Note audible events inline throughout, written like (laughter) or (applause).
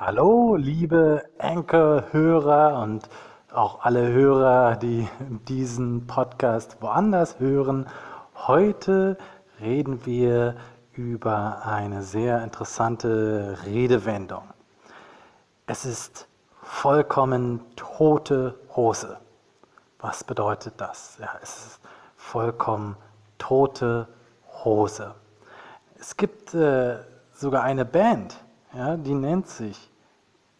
Hallo, liebe Enkelhörer und auch alle Hörer, die diesen Podcast woanders hören. Heute reden wir über eine sehr interessante Redewendung. Es ist vollkommen tote Hose. Was bedeutet das? Ja, es ist vollkommen tote Hose. Es gibt äh, sogar eine Band, ja, die nennt sich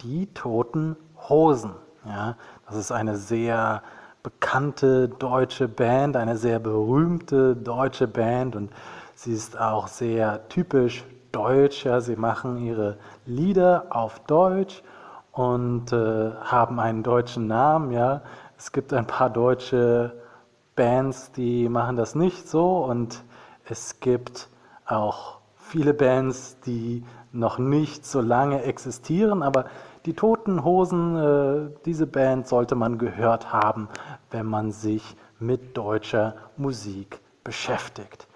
Die Toten Hosen. Ja. Das ist eine sehr bekannte deutsche Band, eine sehr berühmte deutsche Band und sie ist auch sehr typisch deutsch. Ja. Sie machen ihre Lieder auf Deutsch und äh, haben einen deutschen Namen. Ja. Es gibt ein paar deutsche Bands, die machen das nicht so und es gibt auch viele Bands, die noch nicht so lange existieren, aber die Toten Hosen, äh, diese Band sollte man gehört haben, wenn man sich mit deutscher Musik beschäftigt.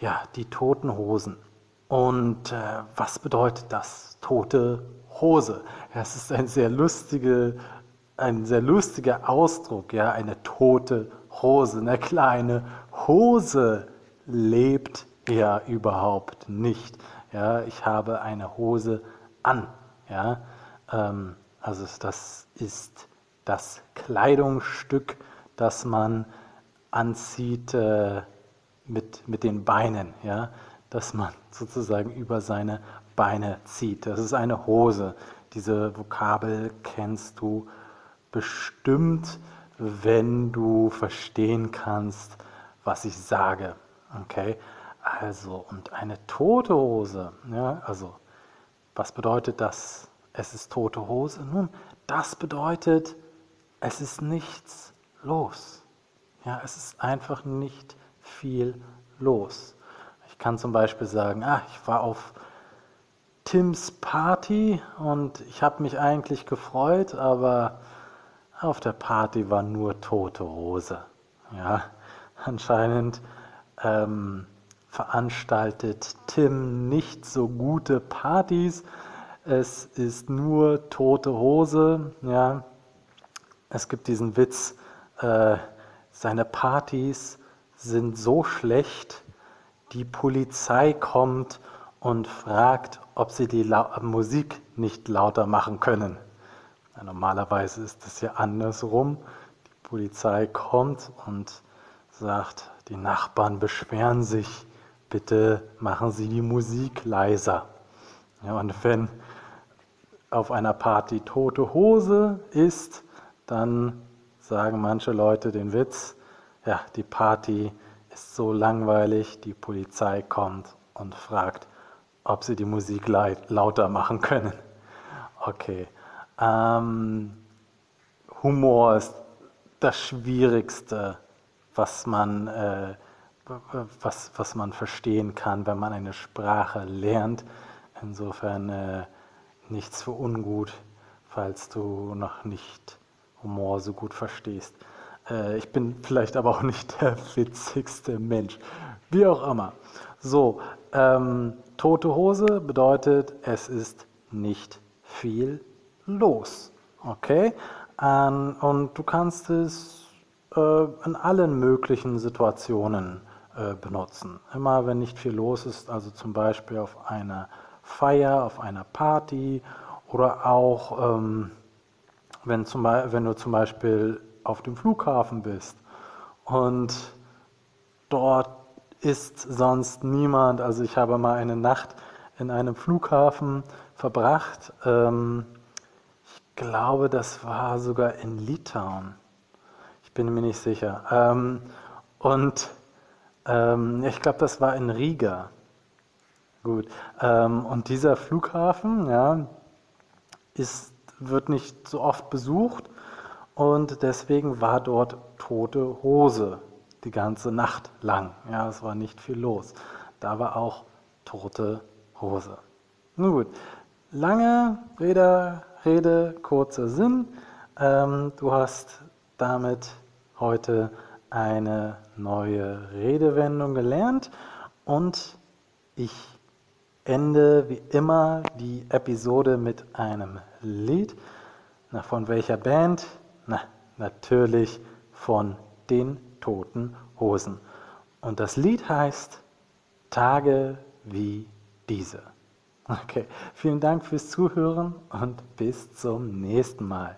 Ja, die Toten Hosen. Und äh, was bedeutet das? Tote Hose. Es ist ein sehr lustige, ein sehr lustiger Ausdruck, ja, eine tote Hose. Eine kleine Hose lebt ja überhaupt nicht. Ja, ich habe eine Hose an. Ja, ähm, also das ist das Kleidungsstück, das man anzieht äh, mit, mit den Beinen, ja, das man (laughs) sozusagen über seine Beine zieht. Das ist eine Hose. Diese Vokabel kennst du bestimmt, wenn du verstehen kannst, was ich sage. Okay? Also, und eine tote Hose, ja, also, was bedeutet das? Es ist tote Hose? Nun, das bedeutet, es ist nichts los. Ja, es ist einfach nicht viel los. Ich kann zum Beispiel sagen, ah, ich war auf Tims Party und ich habe mich eigentlich gefreut, aber auf der Party war nur tote Hose. Ja, (laughs) anscheinend ähm, veranstaltet Tim nicht so gute Partys. Es ist nur tote Hose. Ja. Es gibt diesen Witz, äh, seine Partys sind so schlecht, die Polizei kommt und fragt, ob sie die La Musik nicht lauter machen können. Ja, normalerweise ist es ja andersrum. Die Polizei kommt und sagt, die Nachbarn beschweren sich bitte machen Sie die Musik leiser. Ja, und wenn auf einer Party tote Hose ist, dann sagen manche Leute den Witz, ja, die Party ist so langweilig, die Polizei kommt und fragt, ob sie die Musik lauter machen können. Okay. Ähm, Humor ist das Schwierigste, was man äh, was, was man verstehen kann, wenn man eine Sprache lernt. Insofern äh, nichts für ungut, falls du noch nicht Humor so gut verstehst. Äh, ich bin vielleicht aber auch nicht (laughs) der witzigste Mensch. Wie auch immer. So, ähm, tote Hose bedeutet, es ist nicht viel los. Okay? Ähm, und du kannst es äh, in allen möglichen Situationen benutzen. Immer wenn nicht viel los ist, also zum Beispiel auf einer Feier, auf einer Party oder auch ähm, wenn, zum, wenn du zum Beispiel auf dem Flughafen bist und dort ist sonst niemand. Also ich habe mal eine Nacht in einem Flughafen verbracht. Ähm, ich glaube, das war sogar in Litauen. Ich bin mir nicht sicher. Ähm, und ähm, ich glaube, das war in Riga. Gut. Ähm, und dieser Flughafen ja, ist, wird nicht so oft besucht und deswegen war dort tote Hose die ganze Nacht lang. Ja, es war nicht viel los. Da war auch tote Hose. Nun gut, lange Rede, Rede kurzer Sinn. Ähm, du hast damit heute eine neue Redewendung gelernt und ich ende wie immer die Episode mit einem Lied. Na, von welcher Band? Na, natürlich von den Toten Hosen. Und das Lied heißt Tage wie diese. Okay, vielen Dank fürs Zuhören und bis zum nächsten Mal.